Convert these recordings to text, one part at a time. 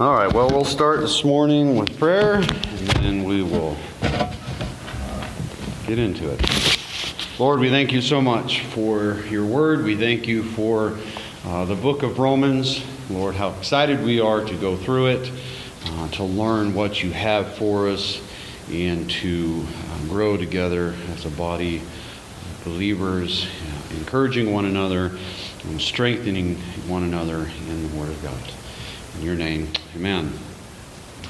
All right, well, we'll start this morning with prayer, and then we will get into it. Lord, we thank you so much for your word. We thank you for uh, the book of Romans. Lord, how excited we are to go through it, uh, to learn what you have for us, and to uh, grow together as a body of believers, encouraging one another and strengthening one another in the Word of God. In your name, amen.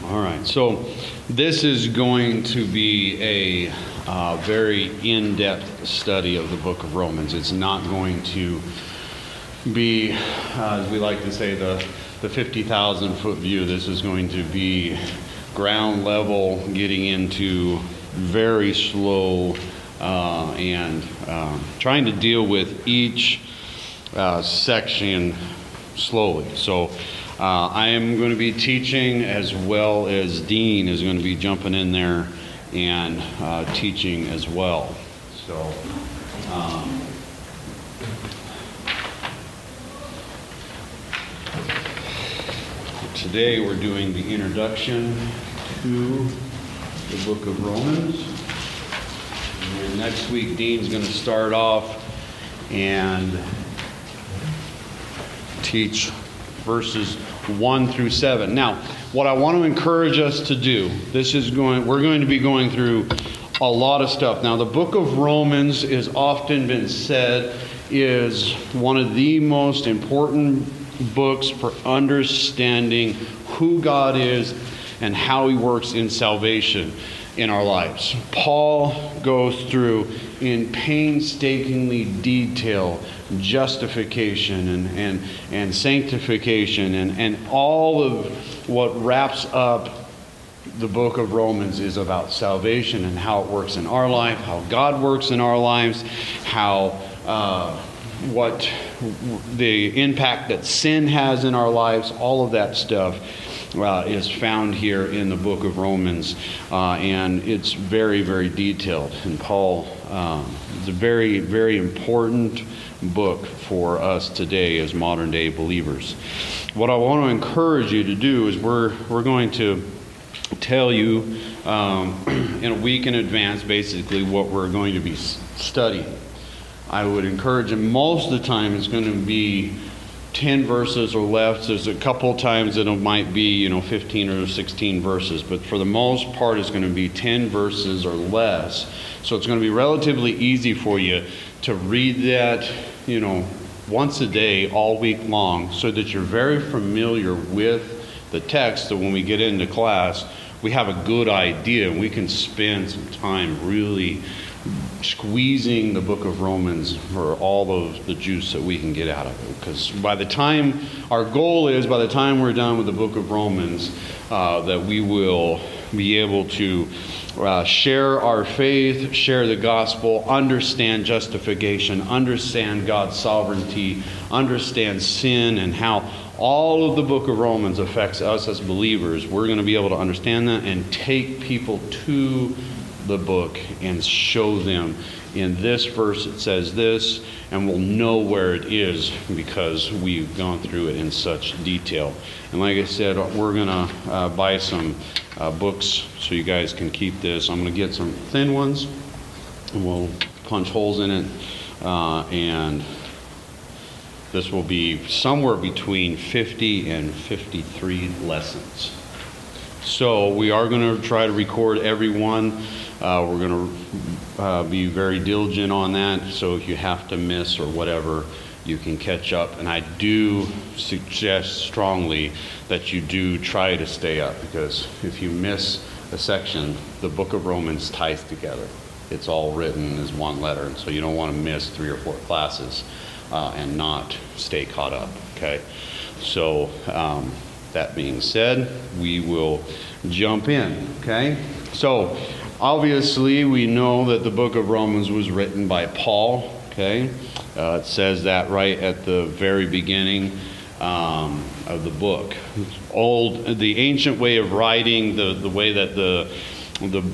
All right, so this is going to be a uh, very in depth study of the book of Romans. It's not going to be, uh, as we like to say, the, the 50,000 foot view. This is going to be ground level, getting into very slow uh, and uh, trying to deal with each uh, section slowly. So uh, I am going to be teaching as well as Dean is going to be jumping in there and uh, teaching as well. So. Um, today we're doing the introduction to the book of Romans. And next week, Dean's going to start off and teach verses 1 through 7. Now, what I want to encourage us to do, this is going we're going to be going through a lot of stuff. Now, the book of Romans is often been said is one of the most important books for understanding who God is and how he works in salvation in our lives. Paul goes through in painstakingly detail justification and, and, and sanctification and, and all of what wraps up the book of Romans is about salvation and how it works in our life, how God works in our lives, how uh, what the impact that sin has in our lives, all of that stuff uh, is found here in the book of Romans, uh, and it's very, very detailed. And Paul, um, it's a very, very important book for us today as modern day believers. What I want to encourage you to do is we're, we're going to tell you um, in a week in advance basically what we're going to be studying. I would encourage him most of the time it's going to be 10 verses or less. There's a couple times that it might be, you know, 15 or 16 verses, but for the most part, it's going to be 10 verses or less. So it's going to be relatively easy for you to read that, you know, once a day, all week long, so that you're very familiar with the text. that when we get into class, we have a good idea and we can spend some time really squeezing the book of Romans for all of the juice that we can get out of it. Because by the time, our goal is by the time we're done with the book of Romans, uh, that we will be able to uh, share our faith, share the gospel, understand justification, understand God's sovereignty, understand sin, and how all of the book of Romans affects us as believers. We're going to be able to understand that and take people to the book and show them in this verse it says this, and we'll know where it is because we've gone through it in such detail. And like I said, we're going to uh, buy some uh, books so you guys can keep this. I'm going to get some thin ones, and we'll punch holes in it. Uh, and this will be somewhere between 50 and 53 lessons. So we are going to try to record every one. Uh, we're going to uh, be very diligent on that. So if you have to miss or whatever, you can catch up. And I do suggest strongly that you do try to stay up because if you miss a section, the book of Romans ties together. It's all written as one letter. And so you don't want to miss three or four classes uh, and not stay caught up. Okay? So, um, that being said, we will jump in. Okay? So, Obviously, we know that the book of Romans was written by Paul. Okay, uh, it says that right at the very beginning um, of the book. Old, the ancient way of writing, the the way that the the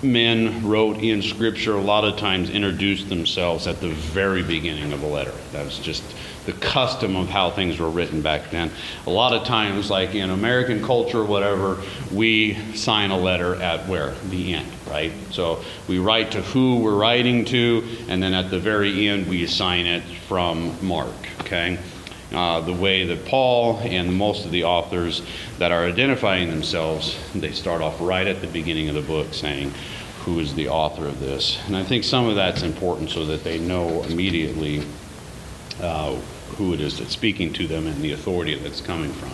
men wrote in Scripture, a lot of times introduced themselves at the very beginning of a letter. That was just the custom of how things were written back then. A lot of times, like in American culture, whatever, we sign a letter at where? The end, right? So we write to who we're writing to, and then at the very end, we sign it from Mark, okay? Uh, the way that Paul and most of the authors that are identifying themselves, they start off right at the beginning of the book saying, who is the author of this? And I think some of that's important so that they know immediately uh, who it is that's speaking to them and the authority that's coming from.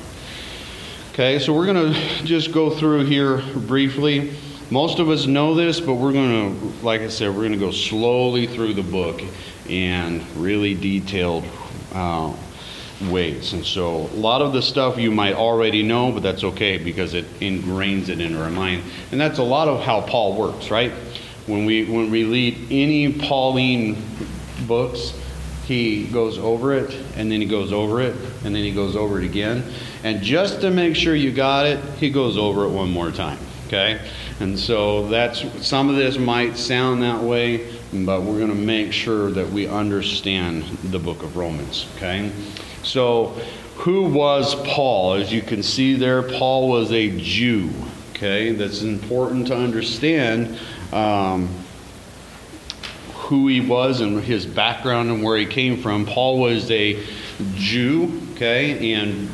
Okay, so we're going to just go through here briefly. Most of us know this, but we're going to, like I said, we're going to go slowly through the book in really detailed uh, ways. And so a lot of the stuff you might already know, but that's okay because it ingrains it into our mind. And that's a lot of how Paul works, right? When we when we read any Pauline books, he goes over it and then he goes over it and then he goes over it again. And just to make sure you got it, he goes over it one more time. Okay? And so that's some of this might sound that way, but we're going to make sure that we understand the book of Romans. Okay? So, who was Paul? As you can see there, Paul was a Jew. Okay? That's important to understand. Um, who he was and his background and where he came from. Paul was a Jew, okay, and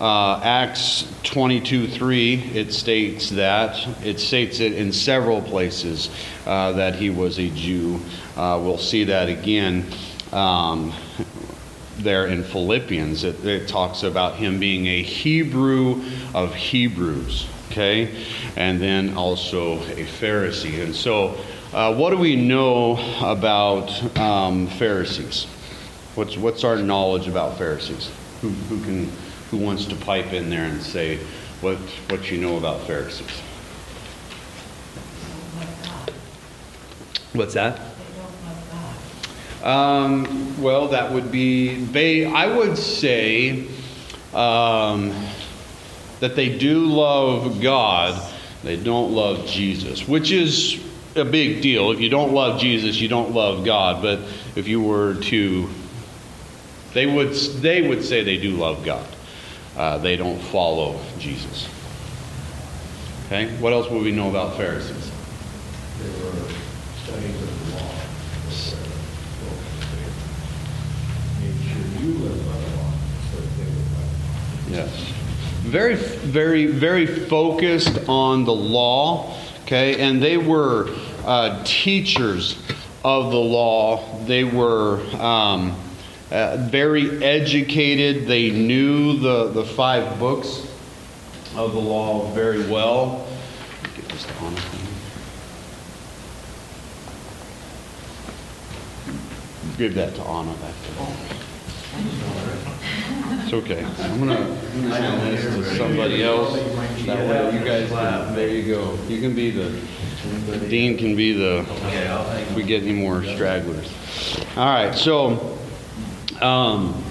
uh, Acts 22 3, it states that. It states it in several places uh, that he was a Jew. Uh, we'll see that again um, there in Philippians. It, it talks about him being a Hebrew of Hebrews, okay, and then also a Pharisee. And so, uh, what do we know about um, Pharisees? What's, what's our knowledge about Pharisees? Who, who, can, who wants to pipe in there and say what, what you know about Pharisees? What's that? Um, well, that would be, they, I would say um, that they do love God, they don't love Jesus, which is a big deal. If you don't love Jesus, you don't love God. But if you were to, they would they would say they do love God. Uh, they don't follow Jesus. Okay. What else would we know about Pharisees? They were studying the law. Make sure you live by the law, so that they live by the law. Yes. Very, very, very focused on the law Okay, and they were uh, teachers of the law. They were um, uh, very educated. They knew the, the five books of the law very well. Give that to Anna. It's okay. I'm gonna, gonna send this to somebody else. That way, you guys, there you go. You can be the, Dean can be the, if we get any more stragglers. All right, so, um,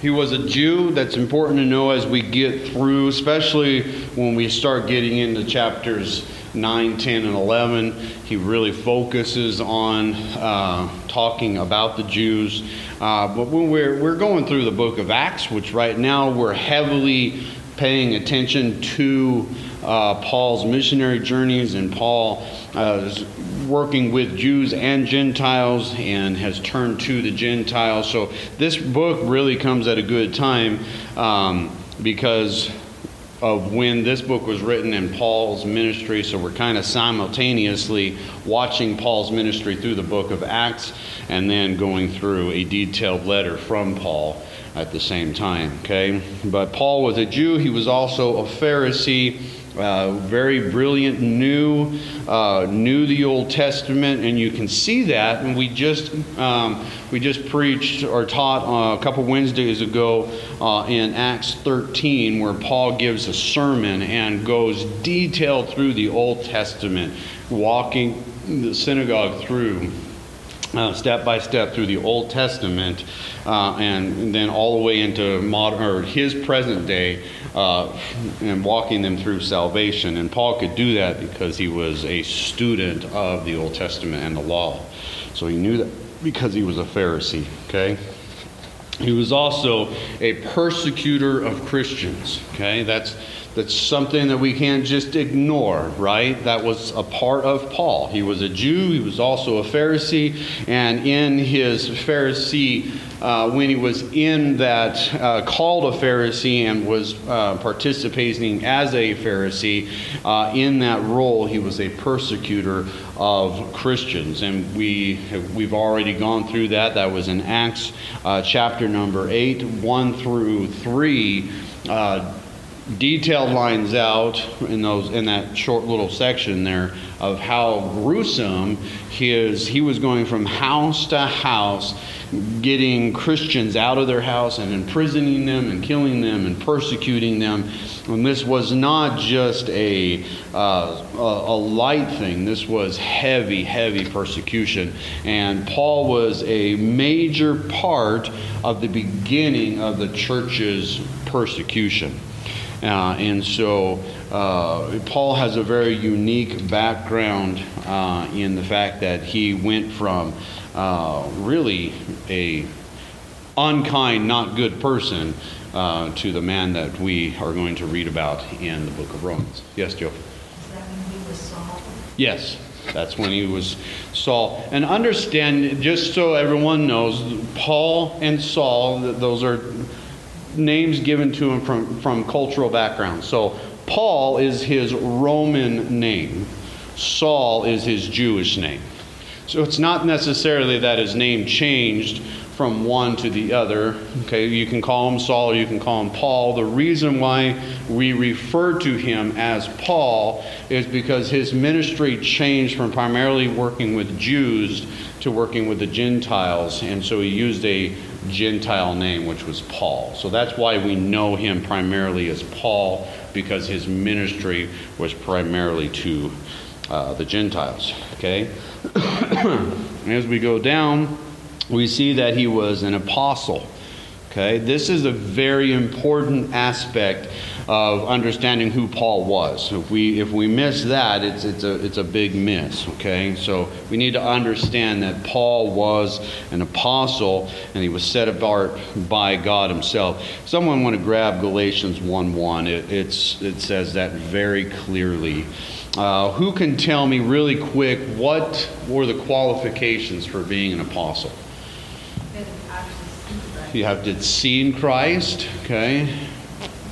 he was a Jew. That's important to know as we get through, especially when we start getting into chapters 9, 10, and 11. He really focuses on uh, talking about the Jews. Uh, but when we're, we're going through the book of Acts, which right now we're heavily paying attention to uh, Paul's missionary journeys, and Paul uh, is working with Jews and Gentiles and has turned to the Gentiles. So this book really comes at a good time um, because of when this book was written and Paul's ministry. So we're kind of simultaneously watching Paul's ministry through the book of Acts and then going through a detailed letter from Paul at the same time. Okay? But Paul was a Jew, he was also a Pharisee. Uh, very brilliant, knew uh, knew the Old Testament, and you can see that. And we just um, we just preached or taught uh, a couple Wednesdays ago uh, in Acts 13, where Paul gives a sermon and goes detailed through the Old Testament, walking the synagogue through uh, step by step through the Old Testament, uh, and then all the way into modern or his present day, uh, and walking them through salvation. And Paul could do that because he was a student of the Old Testament and the law, so he knew that because he was a Pharisee. Okay. he was also a persecutor of Christians. Okay, that's that's something that we can't just ignore, right? That was a part of Paul. He was a Jew, he was also a Pharisee, and in his Pharisee, uh, when he was in that, uh, called a Pharisee and was uh, participating as a Pharisee, uh, in that role, he was a persecutor of Christians. And we we've already gone through that. That was in Acts uh, chapter number 8, 1 through 3 uh, detailed lines out in those in that short little section there of how gruesome his he was going from house to house getting Christians out of their house and imprisoning them and killing them and persecuting them. And this was not just a, uh, a, a light thing. This was heavy heavy persecution. And Paul was a major part of the beginning of the church's persecution uh, and so uh, Paul has a very unique background uh, in the fact that he went from uh, really a unkind, not good person uh, to the man that we are going to read about in the book of Romans. Yes, Joe? Is that when he was Saul? Yes, that's when he was Saul. And understand, just so everyone knows, Paul and Saul, those are names given to him from, from cultural backgrounds. So Paul is his Roman name, Saul is his Jewish name. So it's not necessarily that his name changed from one to the other. Okay, you can call him Saul you can call him Paul. The reason why we refer to him as Paul is because his ministry changed from primarily working with Jews to working with the Gentiles, and so he used a Gentile name, which was Paul. So that's why we know him primarily as Paul, because his ministry was primarily to uh, the Gentiles. Okay? As we go down, we see that he was an apostle. Okay? This is a very important aspect of understanding who Paul was. If we if we miss that, it's it's a it's a big miss. Okay, so we need to understand that Paul was an apostle and he was set apart by God Himself. Someone want to grab Galatians one one. It, it's it says that very clearly. Uh, who can tell me really quick what were the qualifications for being an apostle? You have to see in Christ, okay?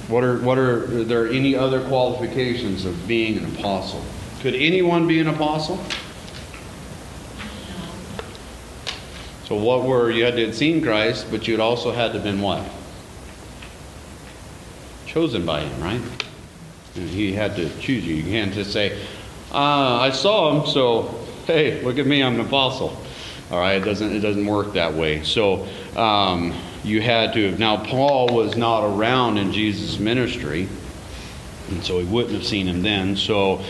What are, what are, are there any other qualifications of being an apostle? Could anyone be an apostle? So what were, you had to have seen Christ, but you'd also had to have been what? Chosen by him, right? And he had to choose you. You can't just say, uh, I saw him, so hey, look at me, I'm an apostle. All right, it doesn't, it doesn't work that way. So, um, you had to have. Now, Paul was not around in Jesus' ministry, and so he wouldn't have seen him then. So,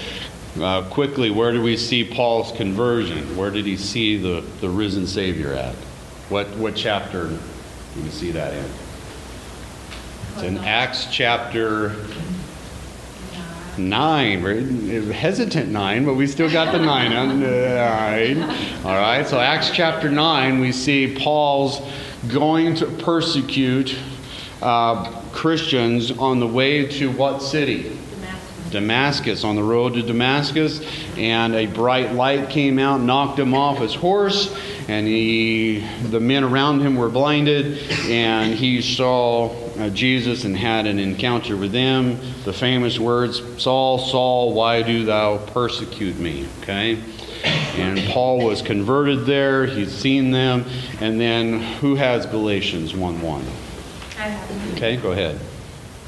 uh, quickly, where do we see Paul's conversion? Where did he see the, the risen Savior at? What, what chapter do we see that in? It's in Acts chapter 9. We're hesitant 9, but we still got the 9 on 9. All right, so Acts chapter 9, we see Paul's going to persecute uh, Christians on the way to what city? Damascus. Damascus, on the road to Damascus, and a bright light came out, knocked him off his horse, and he, the men around him were blinded, and he saw uh, Jesus and had an encounter with them. The famous words, Saul, Saul, why do thou persecute me? Okay? And Paul was converted there. He's seen them. And then who has Galatians 1 1? I have. Okay, go ahead.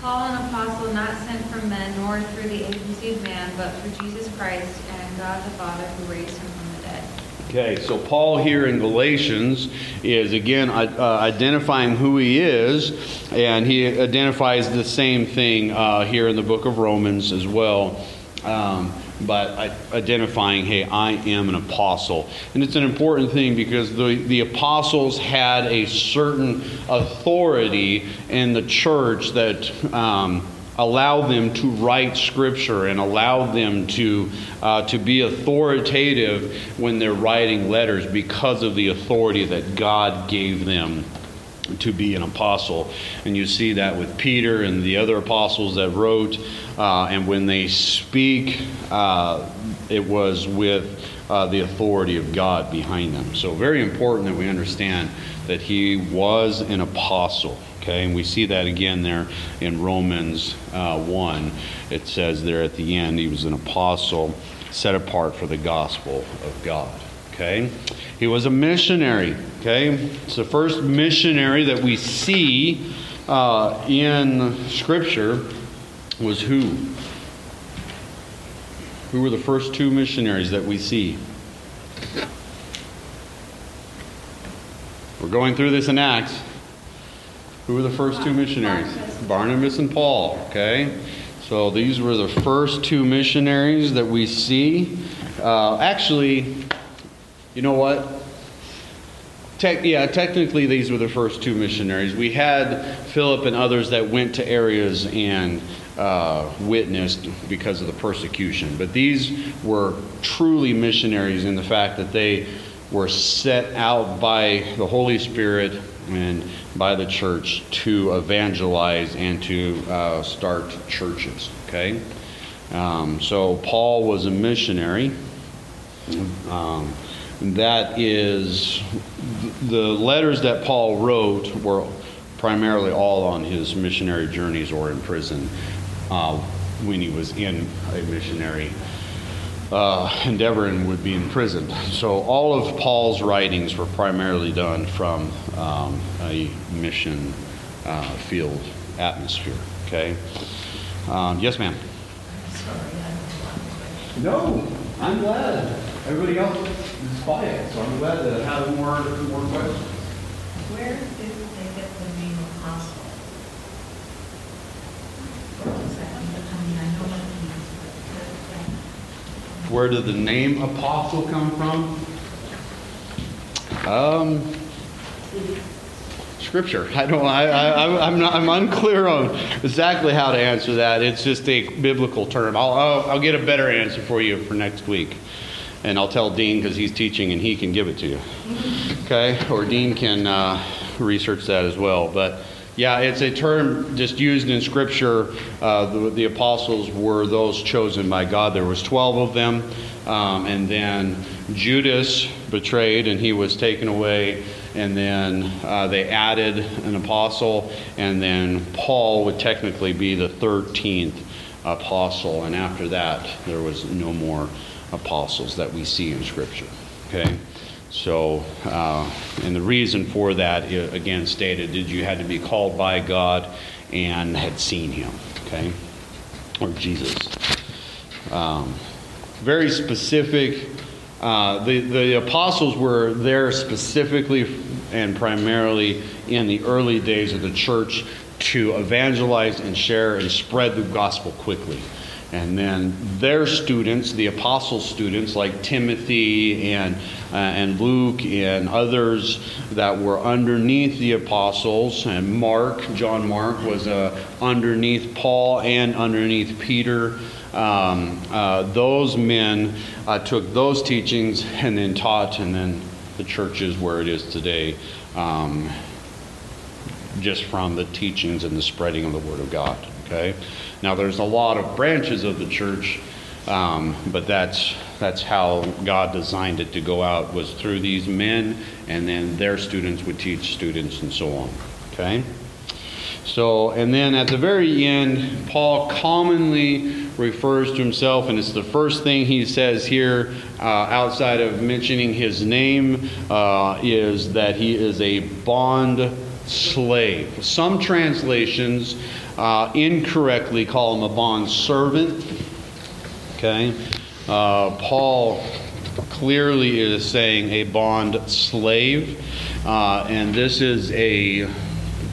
Paul, an apostle not sent from men, nor through the agency of man, but through Jesus Christ and God the Father who raised him from the dead. Okay, so Paul here in Galatians is again uh, identifying who he is, and he identifies the same thing uh, here in the book of Romans as well. Um, but identifying, hey, I am an apostle. And it's an important thing because the, the apostles had a certain authority in the church that um, allowed them to write scripture and allowed them to, uh, to be authoritative when they're writing letters because of the authority that God gave them to be an apostle. And you see that with Peter and the other apostles that wrote. Uh, and when they speak, uh, it was with uh, the authority of God behind them. So, very important that we understand that he was an apostle. Okay, and we see that again there in Romans uh, 1. It says there at the end, he was an apostle set apart for the gospel of God. Okay, he was a missionary. Okay, it's the first missionary that we see uh, in Scripture was who? Who were the first two missionaries that we see? We're going through this in Acts. Who were the first two missionaries? Barnabas and Paul. Okay, so these were the first two missionaries that we see. Uh, actually, you know what? Tec- yeah, technically, these were the first two missionaries. We had Philip and others that went to areas and uh, witnessed because of the persecution. But these were truly missionaries in the fact that they were set out by the Holy Spirit and by the church to evangelize and to uh, start churches. Okay? Um, so Paul was a missionary. Um, that is, the letters that Paul wrote were primarily all on his missionary journeys or in prison uh, when he was in a missionary uh, endeavor and would be in prison. So all of Paul's writings were primarily done from um, a mission uh, field atmosphere. Okay. Um, yes, ma'am. Sorry, I have a lot of questions. No, I'm glad. Everybody else is quiet, so I'm glad to have more more questions. Where did they get the name apostle? What does that? I mean, I know what it means, but- Where did the name apostle come from? Um, scripture. I don't. I, I, I'm not. I'm unclear on exactly how to answer that. It's just a biblical term. I'll. I'll, I'll get a better answer for you for next week, and I'll tell Dean because he's teaching and he can give it to you. Okay, or Dean can uh, research that as well. But yeah, it's a term just used in Scripture. Uh, the, the apostles were those chosen by God. There was twelve of them, um, and then Judas betrayed, and he was taken away. And then uh, they added an apostle, and then Paul would technically be the thirteenth apostle. And after that, there was no more apostles that we see in Scripture. Okay. So, uh, and the reason for that, again stated, is you had to be called by God and had seen Him, okay, or Jesus. Um, very specific. Uh, the the apostles were there specifically and primarily in the early days of the church to evangelize and share and spread the gospel quickly. And then their students, the apostle students like Timothy and, uh, and Luke and others that were underneath the apostles, and Mark, John Mark, was uh, underneath Paul and underneath Peter. Um, uh, those men uh, took those teachings and then taught, and then the church is where it is today. Um, just from the teachings and the spreading of the Word of God. Okay. Now there's a lot of branches of the church, um, but that's that's how God designed it to go out was through these men, and then their students would teach students and so on. Okay. So, and then at the very end, Paul commonly refers to himself, and it's the first thing he says here, uh, outside of mentioning his name, uh, is that he is a bond slave. Some translations uh, incorrectly call him a bond servant. Okay? Uh, Paul clearly is saying a bond slave, uh, and this is a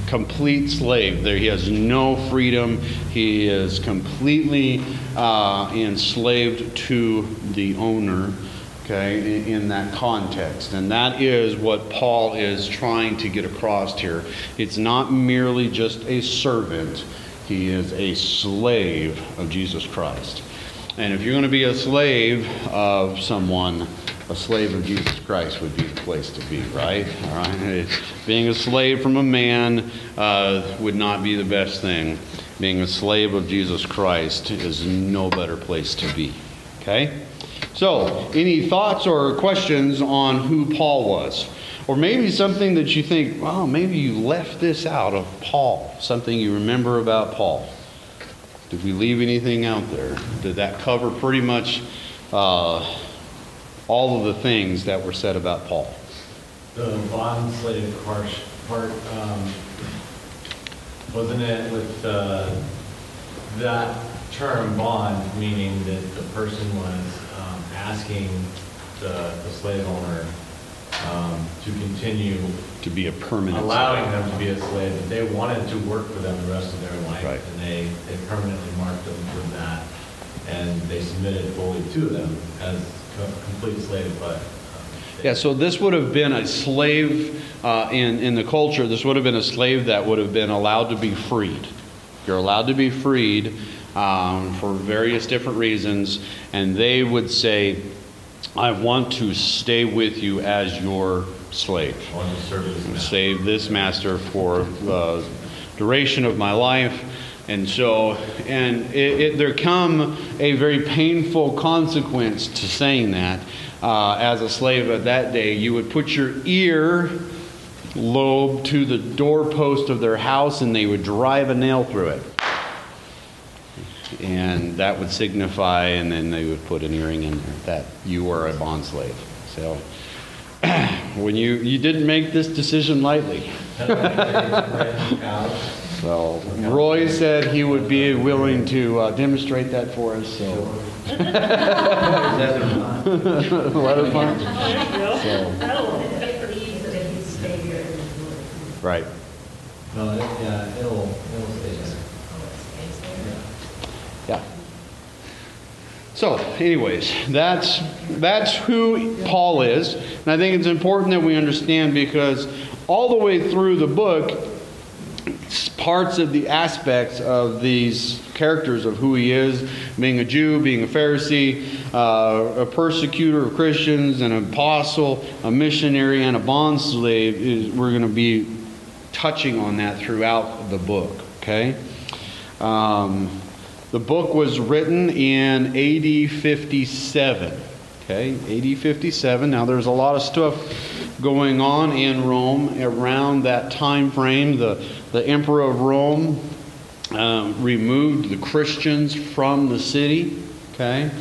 complete slave. There, he has no freedom. He is completely uh, enslaved to the owner. Okay, in, in that context, and that is what Paul is trying to get across here. It's not merely just a servant; he is a slave of Jesus Christ. And if you're going to be a slave of someone, a slave of Jesus Christ would be the place to be, right? All right. Being a slave from a man uh, would not be the best thing. Being a slave of Jesus Christ is no better place to be. Okay? So, any thoughts or questions on who Paul was? Or maybe something that you think, well, maybe you left this out of Paul, something you remember about Paul. Did we leave anything out there? Did that cover pretty much uh, all of the things that were said about Paul? The bond slave part, um, wasn't it with, uh, that term bond, meaning that the person was, asking the, the slave owner, um, to continue To be a permanent. allowing them to be a slave, but they wanted to work for them the rest of their life. Right. And they, they permanently marked them for that, and they submitted fully to them as co- complete slave, but. um, they- Yeah, so this would have been a slave uh, in, in the culture, this would have been a slave that would have been allowed to be freed. You're allowed to be freed um, for various different reasons, and they would say, I want to stay with you as your slave. I want to serve as master. save this master for the duration of my life. And so, and it, it, there come a very painful consequence to saying that. Uh, as a slave at that day, you would put your ear lobe to the doorpost of their house and they would drive a nail through it. And that would signify, and then they would put an earring in there, that you were a bond slave. So, when you, you didn't make this decision lightly. So Roy said he would be willing to uh, demonstrate that for us, so. Weather fun? So, Right. No, it- yeah, it'll, it'll stay there. Yeah. So, anyways, that's that's who Paul is, and I think it's important that we understand because all the way through the book, parts of the aspects of these characters of who he is, being a Jew, being a Pharisee, uh, a persecutor of Christians, an apostle, a missionary, and a bond slave, is we're going to be touching on that throughout the book. Okay. Um, the book was written in AD 57. Okay, AD 57. Now there's a lot of stuff going on in Rome around that time frame. The, the emperor of Rome um, removed the Christians from the city. Okay,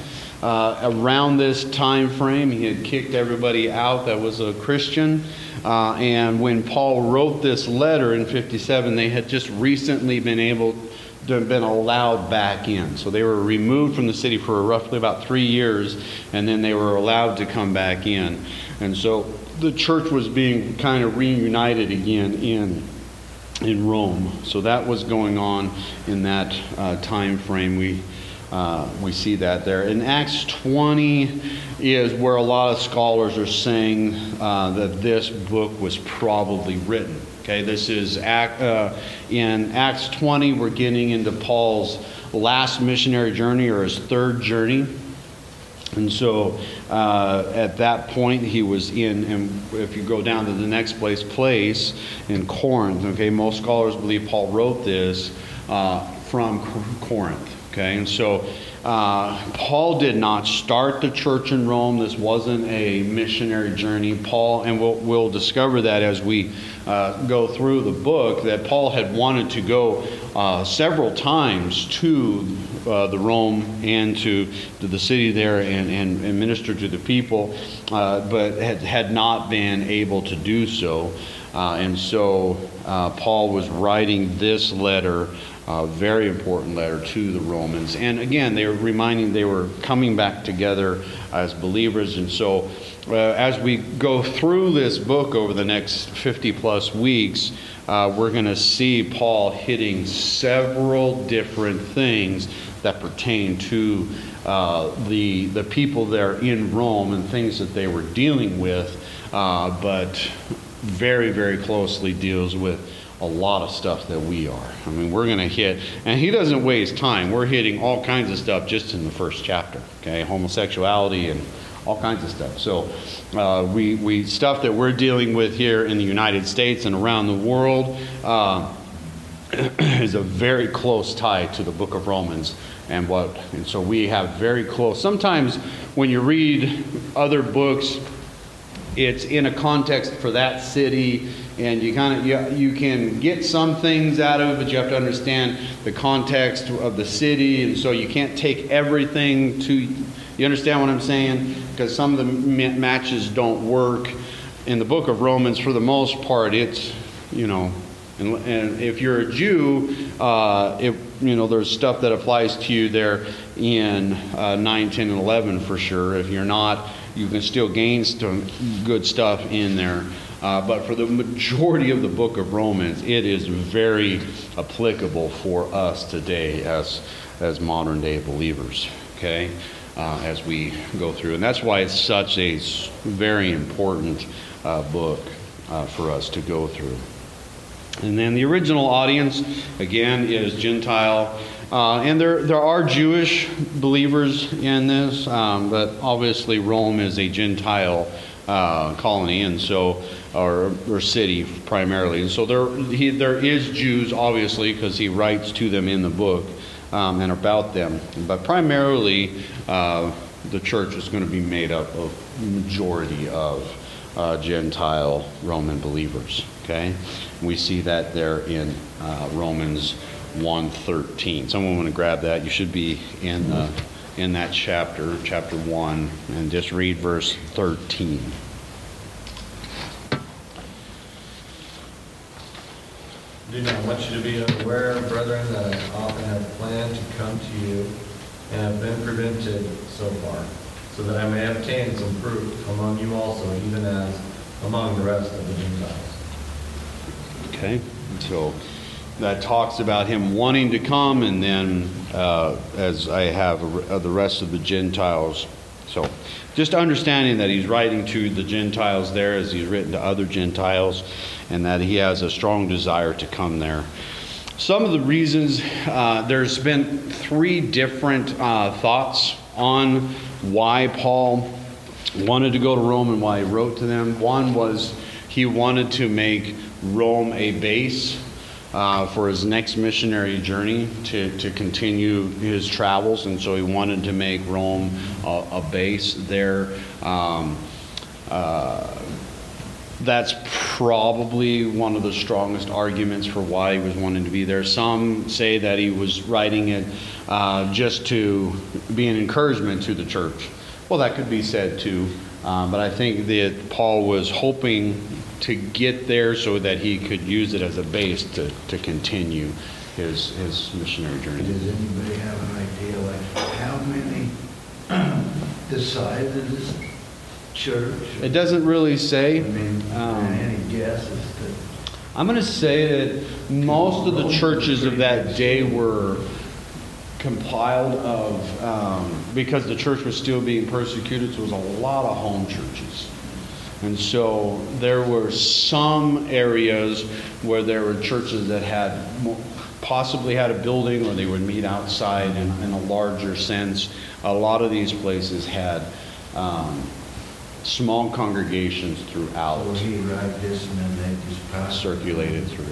uh, around this time frame, he had kicked everybody out that was a Christian. Uh, and when Paul wrote this letter in 57, they had just recently been able been allowed back in. So they were removed from the city for roughly about three years, and then they were allowed to come back in. And so the church was being kind of reunited again in in Rome. So that was going on in that uh, time frame. We uh, we see that there. In Acts 20 is where a lot of scholars are saying uh, that this book was probably written. Okay, this is Act, uh, in Acts 20. We're getting into Paul's last missionary journey or his third journey. And so uh, at that point, he was in, and if you go down to the next place, place in Corinth, okay, most scholars believe Paul wrote this uh, from Corinth, okay, and so uh, Paul did not start the church in Rome. This wasn't a missionary journey. Paul, and we'll, we'll discover that as we uh, go through the book, that Paul had wanted to go uh, several times to uh, the Rome and to, to the city there and, and, and minister to the people, uh, but had, had not been able to do so. And so Paul was writing this letter, a very important letter to the Romans. And again, they were reminding they were coming back together as believers. And so uh, as we go through this book over the next 50 plus weeks, uh, we're going to see Paul hitting several different things that pertain to uh, the, the people there in Rome and things that they were dealing with, uh, but very, very closely deals with a lot of stuff that we are. I mean, we're going to hit, and he doesn't waste time. We're hitting all kinds of stuff just in the first chapter, okay? Homosexuality and all kinds of stuff. So, uh, we, we, stuff that we're dealing with here in the United States and around the world uh, is a very close tie to the book of Romans and what, and so we have very close. Sometimes when you read other books, it's in a context for that city and you kind of you, you can get some things out of it but you have to understand the context of the city and so you can't take everything to you understand what i'm saying? Because some of the ma- matches don't work. In the book of romans for the most part it's you know and, and if you're a jew uh, if you know there's stuff that applies to you there in uh, 9 10 and 11 for sure. If you're not you can still gain some good stuff in there. Uh, but for the majority of the book of Romans, it is very applicable for us today as, as modern day believers, okay, uh, as we go through. And that's why it's such a very important uh, book uh, for us to go through. And then the original audience, again, is Gentile. Uh, and there, there are Jewish believers in this, um, but obviously Rome is a Gentile uh, colony, and so, or, or city primarily. And so there, he, there is Jews, obviously, because he writes to them in the book um, and about them. But primarily, uh, the church is going to be made up of majority of uh, Gentile Roman believers. Okay, we see that there in uh, Romans 1:13. Someone want to grab that? You should be in the, in that chapter, chapter one, and just read verse 13. Do not want you to be unaware, brethren, that I often have planned to come to you and have been prevented so far, so that I may obtain some fruit among you also, even as among the rest of the Gentiles. Okay, so that talks about him wanting to come, and then uh, as I have uh, the rest of the Gentiles. So just understanding that he's writing to the Gentiles there as he's written to other Gentiles, and that he has a strong desire to come there. Some of the reasons, uh, there's been three different uh, thoughts on why Paul wanted to go to Rome and why he wrote to them. One was he wanted to make Rome a base uh, for his next missionary journey to, to continue his travels, and so he wanted to make Rome a, a base there. Um, uh, that's probably one of the strongest arguments for why he was wanting to be there. Some say that he was writing it uh, just to be an encouragement to the church. Well, that could be said too. Um, but I think that Paul was hoping to get there so that he could use it as a base to, to continue his, his missionary journey. Does anybody have an idea, like, how many, decided this church? It doesn't really say. I mean, Um, any guesses that, I'm going to say that most of the churches of that day were compiled of, um, because the church was still being persecuted, so it was a lot of home churches. And so there were some areas where there were churches that had possibly had a building or they would meet outside in, in a larger sense. A lot of these places had um, small congregations throughout so he write this and then they just pass. it? circulated through.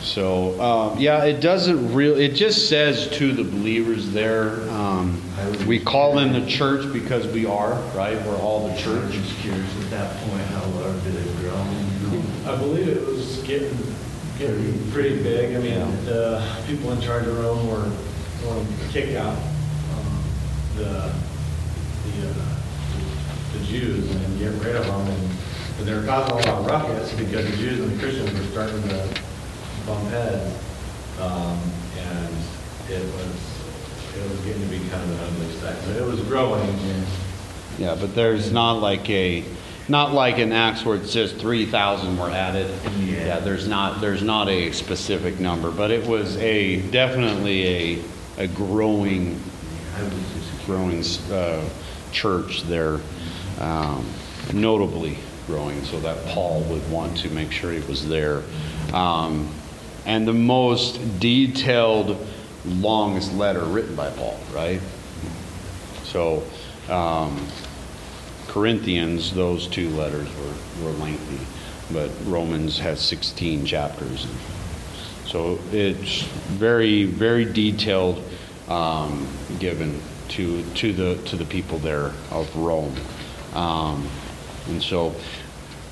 So, um, yeah, it doesn't really, it just says to the believers there, um, we call them the church because we are, right? We're all the I'm church. just curious at that point, how large did it grow? I believe it was getting, getting pretty big. I mean, the people in charge of Rome were going to kick out um, the, the, uh, the Jews and get rid of them. And and they were causing a lot of ruckus because the Jews and the Christians were starting to bump heads. Um, And it was, it was getting to be kind of an ugly sight. So it was growing. Yeah, but there's not like a, not like in Acts where it says 3,000 were added. Yeah. Yeah, there's not, there's not a specific number, but it was a, definitely a, a growing I was just growing uh, church there, um, notably. growing, so that Paul would want to make sure he was there. Um, and the most detailed, longest letter written by Paul, right? So, um, Corinthians, those two letters were, were lengthy, but Romans has 16 chapters. So it's very, very detailed, um, given to, to the, to the people there of Rome. Um, and so,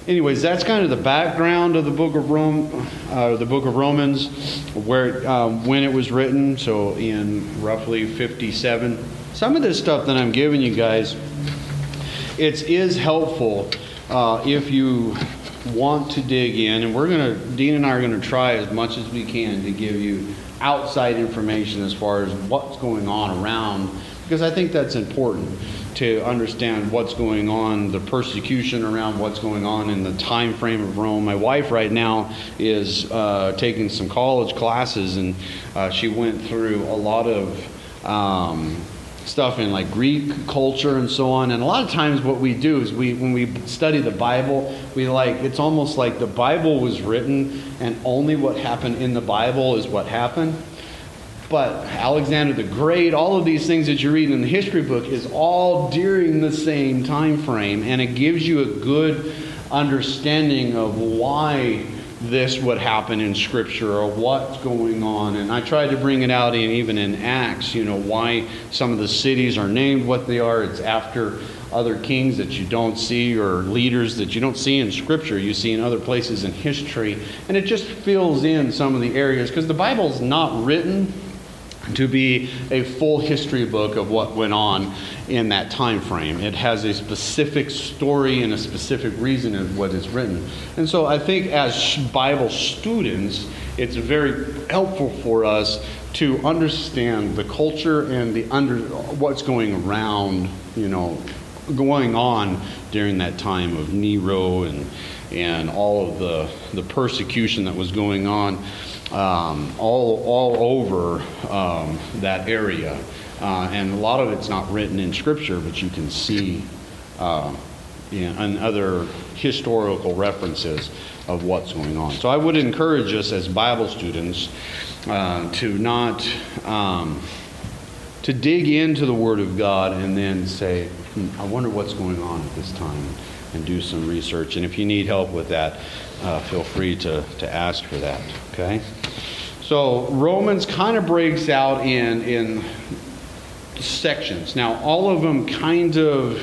anyways, that's kind of the background of the book of Rome, uh, the book of Romans, where, um, when it was written. So in roughly 57. Some of this stuff that I'm giving you guys, it is helpful uh, if you want to dig in, and we're to, Dean and I are to try as much as we can to give you outside information as far as what's going on around, because I think that's important to understand what's going on, the persecution around what's going on in the time frame of Rome. My wife right now is uh, taking some college classes, and uh, she went through a lot of um, stuff in like Greek culture and so on. And a lot of times, what we do is we, when we study the Bible, we like it's almost like the Bible was written, and only what happened in the Bible is what happened. But Alexander the Great, all of these things that you read in the history book is all during the same time frame, and it gives you a good understanding of why this would happen in Scripture or what's going on. And I tried to bring it out in, even in Acts, you know, why some of the cities are named what they are. It's after other kings that you don't see or leaders that you don't see in Scripture, you see in other places in history. And it just fills in some of the areas because the Bible's not written to be a full history book of what went on in that time frame. It has a specific story and a specific reason of what is written. And so I think as Bible students, it's very helpful for us to understand the culture and the under what's going around, you know, going on during that time of Nero and and all of the the persecution that was going on um, all, all over um, that area. Uh, and a lot of it's not written in Scripture, but you can see uh, in, in other historical references of what's going on. So I would encourage us as Bible students uh, to not um, to dig into the Word of God and then say, hmm, I wonder what's going on at this time, and do some research. And if you need help with that, uh, feel free to, to ask for that. Okay? So Romans kind of breaks out in, in sections. Now, all of them kind of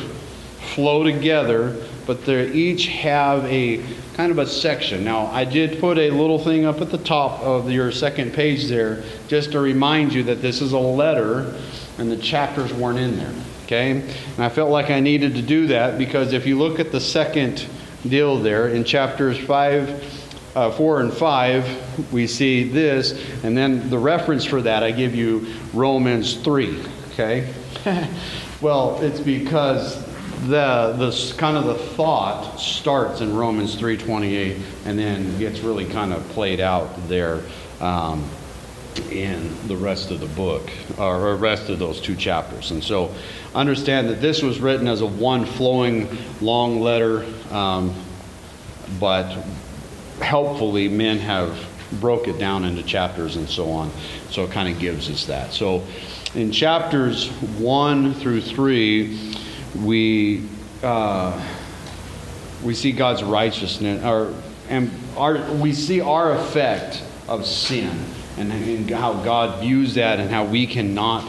flow together, but they each have a kind of a section. Now, I did put a little thing up at the top of your second page there just to remind you that this is a letter and the chapters weren't in there. Okay? And I felt like I needed to do that because if you look at the second deal there in chapters 5, uh, 4 and 5, we see this, and then the reference for that, I give you Romans 3. Okay? well, it's because the the kind of the thought starts in Romans 3:28 and then gets really kind of played out there um, in the rest of the book or the rest of those two chapters. And so, understand that this was written as a one flowing long letter, um, but helpfully men have broke it down into chapters and so on. So it kind of gives us that. So in chapters one through three, we uh, we see God's righteousness, or and our, we see our effect of sin and, and how God views that and how we cannot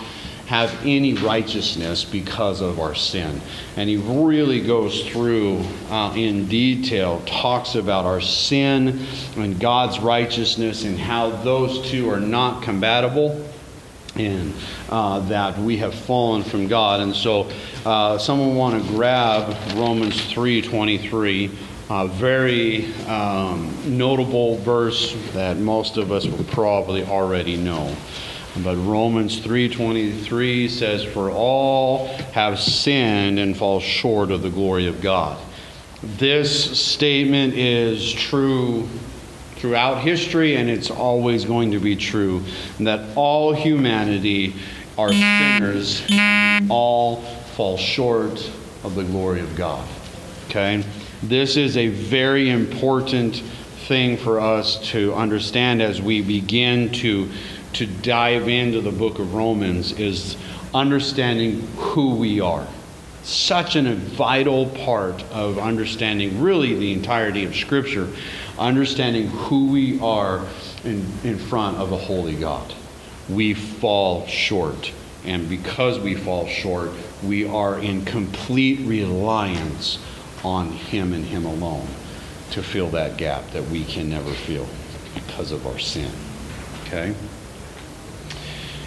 have any righteousness because of our sin. And he really goes through uh, in detail, talks about our sin and God's righteousness and how those two are not compatible and uh, that we have fallen from God. And so, uh, someone want to grab Romans 3:23, a very um, notable verse that most of us will probably already know. But Romans 3:23 says, "For all have sinned and fall short of the glory of God." This statement is true throughout history, and it's always going to be true that all humanity are sinners, all fall short of the glory of God. Okay? This is a very important thing for us to understand as we begin to, to dive into the book of Romans is understanding who we are. Such a vital part of understanding really the entirety of Scripture, understanding who we are in, in front of a holy God. We fall short. And because we fall short, we are in complete reliance on Him and Him alone to fill that gap that we can never fill because of our sin. Okay?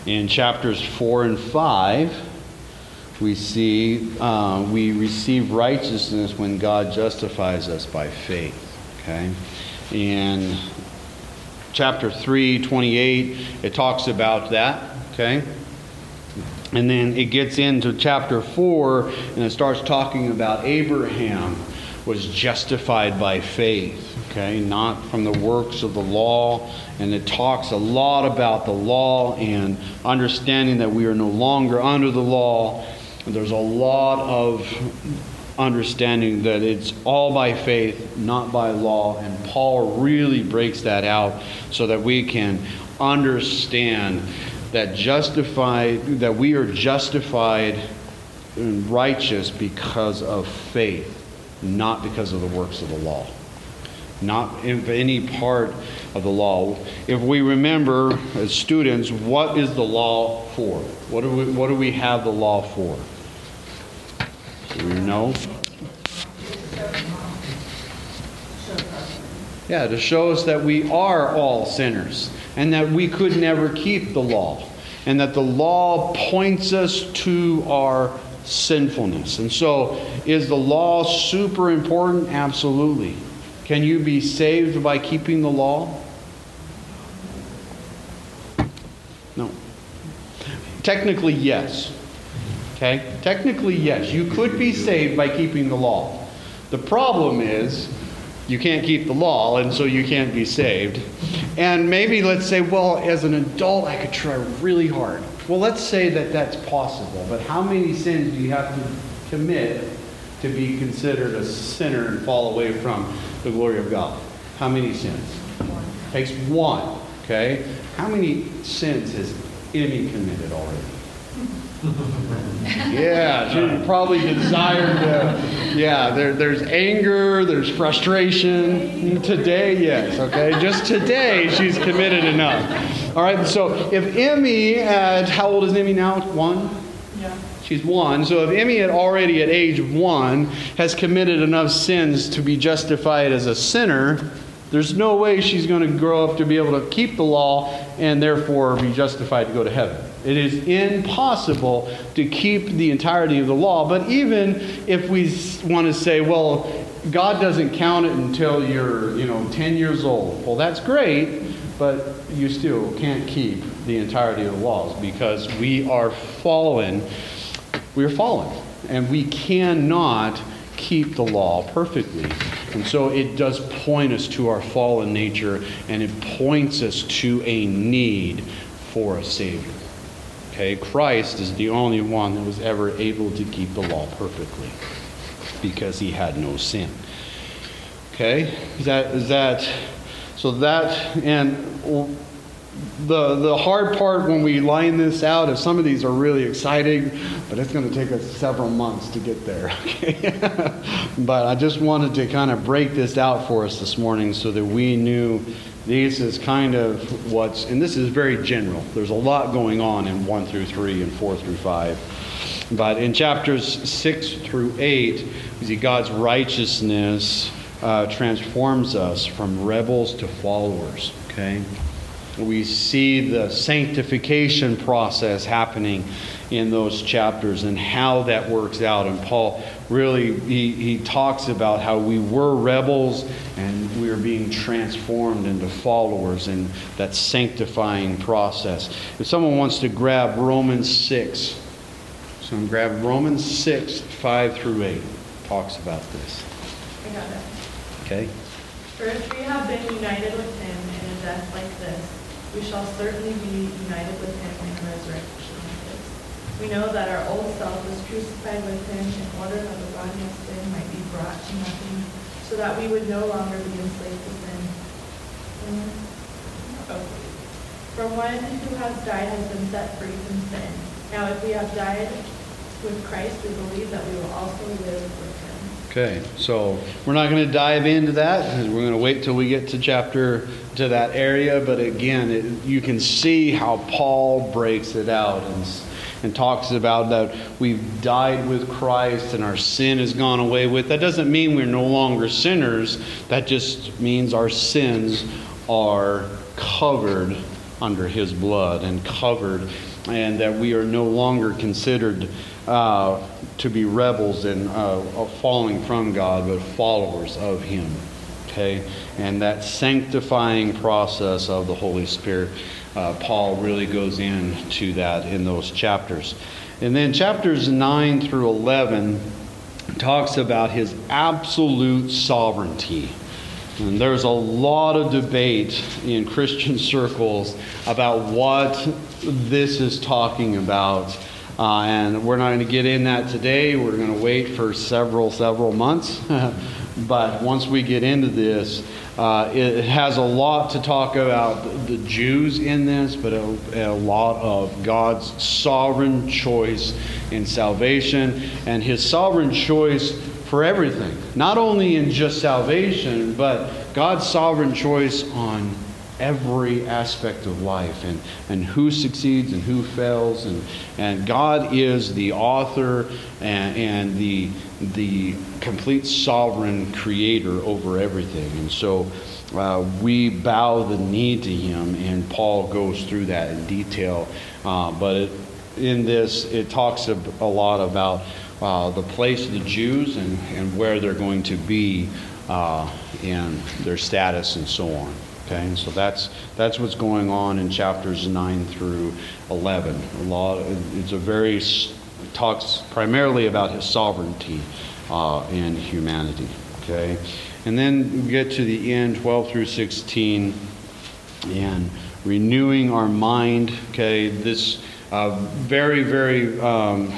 In chapters 4 and 5, we see uh, we receive righteousness when God justifies us by faith. Okay? In chapter 3, 28, it talks about that. Okay? And then it gets into chapter 4 and it starts talking about Abraham was justified by faith, okay, not from the works of the law. And it talks a lot about the law and understanding that we are no longer under the law. And there's a lot of understanding that it's all by faith, not by law. And Paul really breaks that out so that we can understand that justified that we are justified and righteous because of faith not because of the works of the law. Not in any part of the law. If we remember as students what is the law for? What do we what do we have the law for? Do we know? Yeah to show us that we are all sinners and that we could never keep the law, and that the law points us to our sinfulness. And so, is the law super important? Absolutely. Can you be saved by keeping the law? No. Technically, yes. Okay? Technically, yes. You could be saved by keeping the law. The problem is you can't keep the law, and so you can't be saved. And maybe let's say, well, as an adult, I could try really hard. Well, let's say that that's possible, but how many sins do you have to commit to be considered a sinner and fall away from the glory of God? How many sins? One. Takes one, okay? How many sins has Emmy committed already? Yeah, she probably desired to. Yeah, there, there's anger, there's frustration. Today, yes, okay? Just today, she's committed enough. All right, so if Emmy at, how old is Emmy now? One? Yeah. She's one. So if Emmy at already at age one has committed enough sins to be justified as a sinner, there's no way she's going to grow up to be able to keep the law and therefore be justified to go to heaven. It is impossible to keep the entirety of the law. But even if we want to say, well, God doesn't count it until you're, you know, 10 years old. Well, that's great, but you still can't keep the entirety of the laws because we are fallen. We are fallen. And we cannot keep the law perfectly. And so it does point us to our fallen nature and it points us to a need for a Savior. Okay, Christ is the only one that was ever able to keep the law perfectly because he had no sin. Okay, is that, is that, so that, and the, the hard part when we line this out is some of these are really exciting, but it's going to take us several months to get there. Okay? but I just wanted to kind of break this out for us this morning so that we knew this is kind of what's, and this is very general. There's a lot going on in 1 through 3 and 4 through 5. But in chapters 6 through 8, we see God's righteousness uh, transforms us from rebels to followers. Okay? we see the sanctification process happening in those chapters and how that works out. And Paul really he, he talks about how we were rebels and we are being transformed into followers in that sanctifying process. If someone wants to grab Romans 6, so I'm grab Romans 6, 5 through 8, talks about this. I got it. Okay. For if we have been united with him in a death like this, we shall certainly be united with him in a resurrection. We know that our old self was crucified with him in order that the body of sin might be brought to nothing, so that we would no longer be enslaved to sin. Amen. Oh. For one who has died has been set free from sin. Now, if we have died with Christ, we believe that we will also live with him. Okay, so we're not going to dive into that. We're going to wait till we get to chapter to that area. But again, it, you can see how Paul breaks it out and, s- and talks about that we've died with Christ and our sin has gone away with. That doesn't mean we're no longer sinners. That just means our sins are covered under His blood and covered, and that we are no longer considered uh, to be rebels and uh, falling from God, but followers of Him. Okay? And that sanctifying process of the Holy Spirit, uh, Paul really goes into that in those chapters. And then chapters 9 through 11 talks about his absolute sovereignty. And there's a lot of debate in Christian circles about what this is talking about. Uh, and we're not going to get in that today. We're going to wait for several, several months. but once we get into this, uh, it, has a lot to talk about the Jews in this, but a, a lot of God's sovereign choice in salvation and his sovereign choice for everything. Not only in just salvation, but God's sovereign choice on every aspect of life and, and who succeeds and who fails. And, and God is the author and, and the, the complete sovereign creator over everything. And so uh, we bow the knee to him, and Paul goes through that in detail. Uh, but it, in this, it talks a, a lot about uh, the place of the Jews and, and where they're going to be uh, in their status and so on. Okay, and so that's that's what's going on in chapters nine through eleven. A lot. It's a very it talks primarily about his sovereignty uh, and humanity. Okay, and then we get to the end, twelve through sixteen, and renewing our mind. Okay, this uh, very very. Um,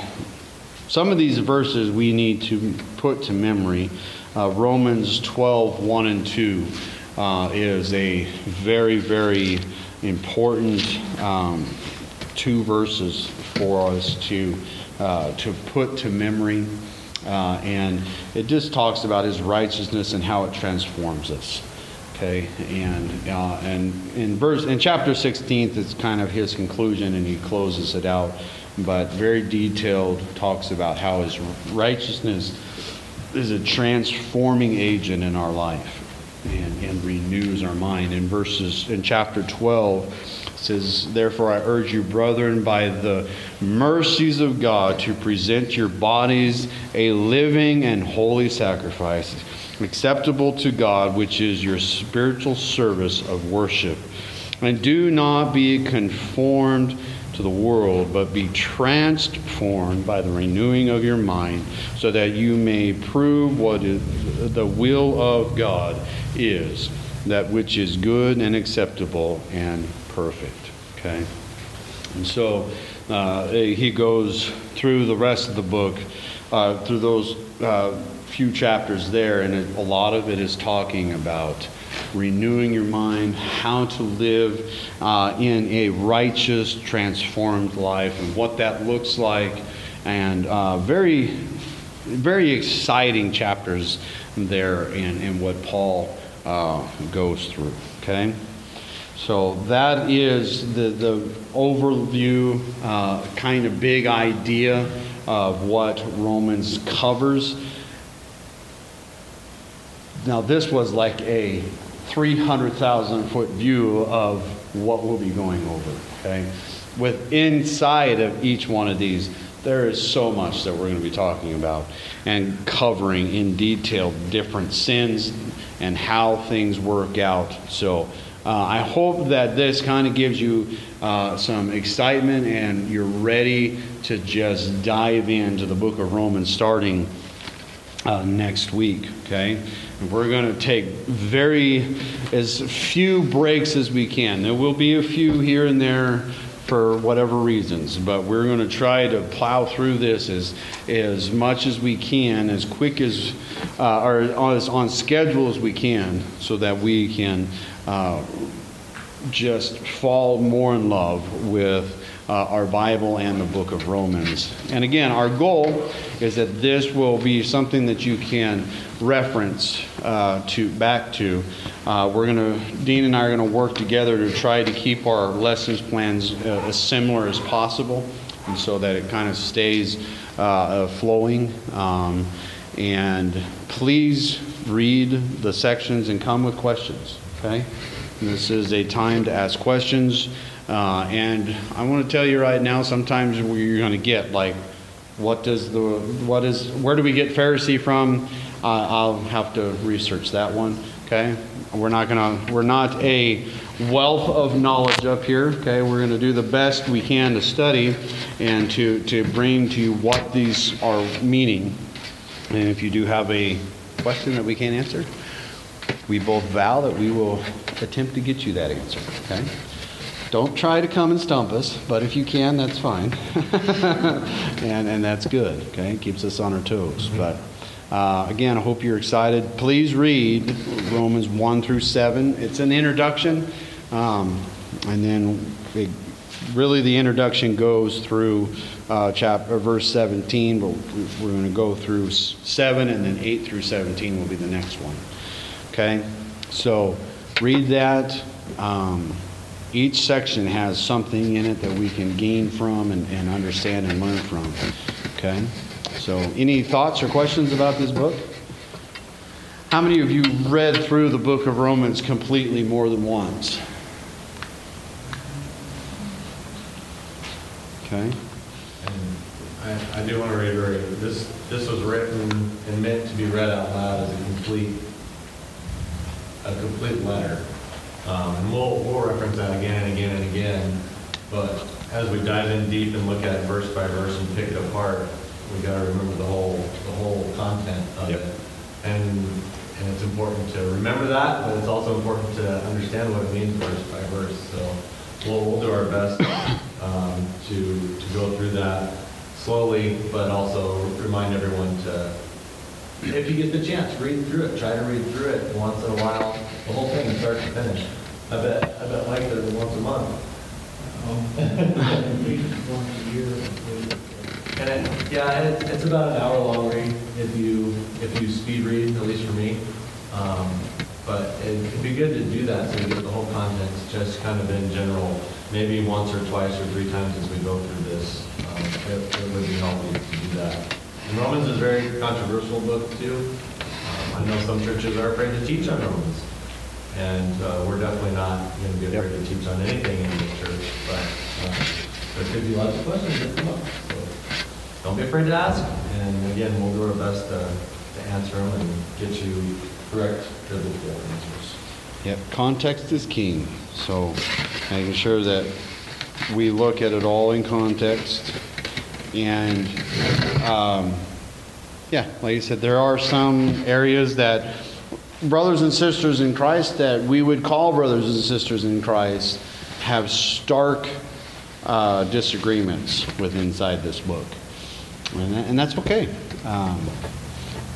some of these verses we need to put to memory. Uh, Romans 12, 1 and 2 uh, is a very, very important um, two verses for us to, uh, to put to memory. Uh, and it just talks about his righteousness and how it transforms us. Okay, and uh, and in verse in chapter 16, it's kind of his conclusion, and he closes it out. But very detailed talks about how his righteousness is a transforming agent in our life and, and renews our mind. In verses in chapter 12, it says, Therefore I urge you, brethren, by the mercies of God, to present your bodies a living and holy sacrifice, acceptable to God, which is your spiritual service of worship. And do not be conformed to the world, but be transformed by the renewing of your mind, so that you may prove what the will of God is, that which is good and acceptable and perfect. Okay? And so uh, he goes through the rest of the book, uh, through those uh, few chapters there, and it, a lot of it is talking about renewing your mind, how to live uh, in a righteous, transformed life, and what that looks like, and uh, very, very exciting chapters there in, in what Paul uh, goes through. Okay? So that is the, the overview, uh, kind of big idea of what Romans covers. Now, this was like a 300,000 foot view of what we'll be going over. Okay? With inside of each one of these, there is so much that we're going to be talking about and covering in detail different sins and how things work out. So, uh, I hope that this kind of gives you uh, some excitement and you're ready to just dive into the book of Romans starting uh, next week. Okay, we're going to take very as few breaks as we can. There will be a few here and there, for whatever reasons, but we're going to try to plow through this as, as much as we can, as quick as, uh, or as on schedule as we can, so that we can uh, just fall more in love with uh, our Bible and the book of Romans. And again, our goal is that this will be something that you can reference uh, to back to. Uh, we're going to, Dean and I are going to work together to try to keep our lessons plans uh, as similar as possible, and so that it kind of stays uh, uh, flowing. Um, and please read the sections and come with questions. Okay. This is a time to ask questions. Uh, and I want to tell you right now, sometimes you're going to get like, what does the, what is, where do we get Pharisee from? Uh, I'll have to research that one. Okay. We're not going to, we're not a wealth of knowledge up here. Okay. We're going to do the best we can to study and to, to bring to you what these are meaning. And if you do have a question that we can't answer, we both vow that we will attempt to get you that answer, okay? Don't try to come and stump us, but if you can, that's fine. and, and that's good, okay? Keeps us on our toes. But uh, again, I hope you're excited. Please read Romans 1 through 7. It's an introduction, um, and then it, really the introduction goes through uh, chapter, verse 17, but we're going to go through 7, and then 8 through 17 will be the next one. Okay? So read that. Um, each section has something in it that we can gain from and, and understand and learn from. Okay? So, any thoughts or questions about this book? How many of you read through the book of Romans completely more than once? Okay? And I, I do want to reiterate, this, this was written and meant to be read out loud as a complete, a complete letter. Um, and we'll, we'll reference that again and again and again, but as we dive in deep and look at it verse by verse and pick it apart, we gotta remember the whole, the whole content of Yep. it. And, and it's important to remember that, but it's also important to understand what it means verse by verse. So we'll, we'll do our best, um, to, to go through that slowly, but also remind everyone to, if you get the chance, read through it, try to read through it once in a while, the whole thing, start to finish. I bet, I bet Mike does it once a month. And it, yeah, it, it's about an hour long read if you, if you speed read, at least for me. Um, but it- it'd be good to do that so you get the whole context, just kind of in general, maybe once or twice or three times as we go through this. Um, It, it would be helpful to do that. And Romans is a very controversial book too. Um, I know some churches are afraid to teach on Romans. And uh, we're definitely not going to be afraid to teach on anything in this church, but uh, there could be lots of questions that come up. So don't be afraid to ask. And again, we'll do our best to, to answer them and get you correct biblical answers. Yep, context is king. So making sure that we look at it all in context. And, um, yeah, like I said, there are some areas that brothers and sisters in Christ that we would call brothers and sisters in Christ have stark uh, disagreements with inside this book. And, and that's okay. Um,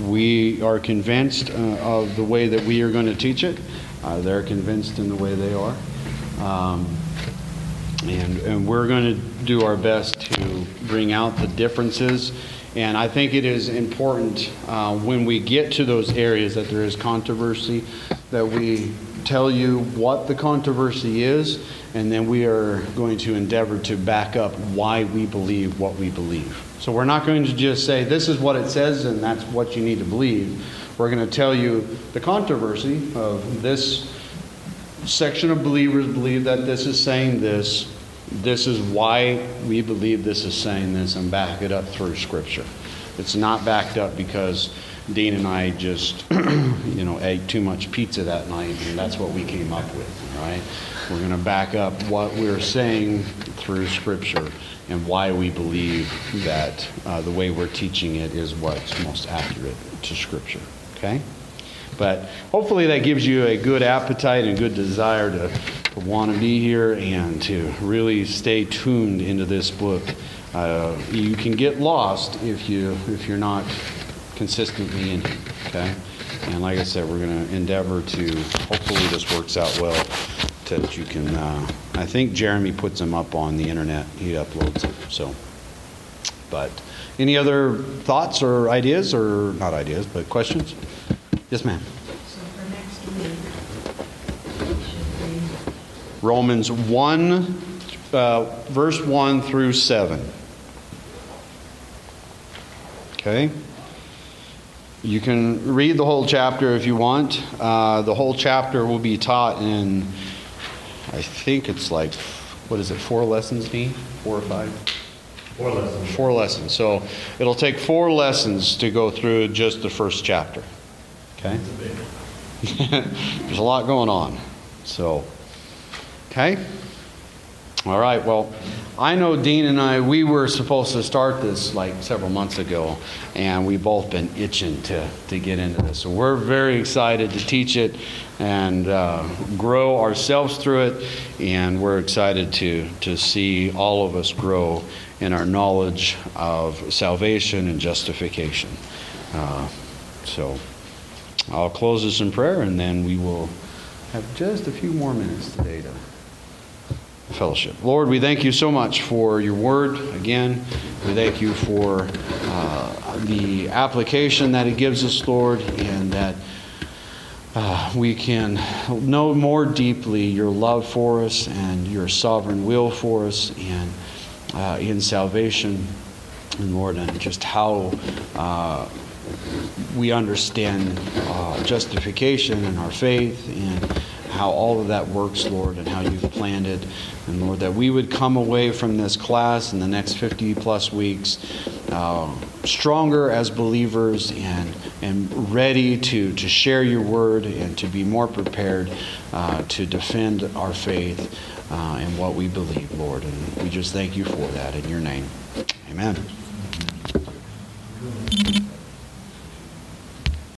we are convinced uh, of the way that we are going to teach it. Uh, they're convinced in the way they are. Um, and, and we're going to do our best to bring out the differences. And I think it is important uh, when we get to those areas that there is controversy that we tell you what the controversy is, and then we are going to endeavor to back up why we believe what we believe. So we're not going to just say, this is what it says, and that's what you need to believe. We're going to tell you the controversy of this section of believers believe that this is saying this. This is why we believe this is saying this and back it up through Scripture. It's not backed up because Dean and I just, you know, ate too much pizza that night and that's what we came up with, right? We're going to back up what we're saying through Scripture and why we believe that uh, the way we're teaching it is what's most accurate to Scripture, okay? But hopefully that gives you a good appetite and good desire to want to be here and to really stay tuned into this book. Uh, you can get lost if you if you're not consistently in it. Okay, and like I said, we're going to endeavor to. Hopefully, this works out well. That you can. Uh, I think Jeremy puts them up on the internet. He uploads them. So, but any other thoughts or ideas, or not ideas, but questions? Yes, ma'am. So for next week, we should read Romans 1, uh, verse 1 through 7. Okay? You can read the whole chapter if you want. Uh, the whole chapter will be taught in, I think it's like, what is it, four lessons, Dean? Four or five? Four lessons. Four lessons. So it'll take four lessons to go through just the first chapter. Okay? There's a lot going on. So, okay? All right, well, I know Dean and I, we were supposed to start this like several months ago, and we've both been itching to, to get into this. So we're very excited to teach it and uh, grow ourselves through it, and we're excited to, to see all of us grow in our knowledge of salvation and justification. Uh, so, I'll close this in prayer and then we will have just a few more minutes today to fellowship. Lord, we thank you so much for your word. Again, we thank you for uh, the application that it gives us, Lord, and that uh, we can know more deeply your love for us and your sovereign will for us and uh, in salvation. And Lord, and just how uh, we understand uh, justification and our faith and how all of that works, Lord, and how you've planned it. And Lord, that we would come away from this class in the next 50 plus weeks uh, stronger as believers and, and ready to, to share your word and to be more prepared uh, to defend our faith uh, and what we believe, Lord. And we just thank you for that in your name. Amen.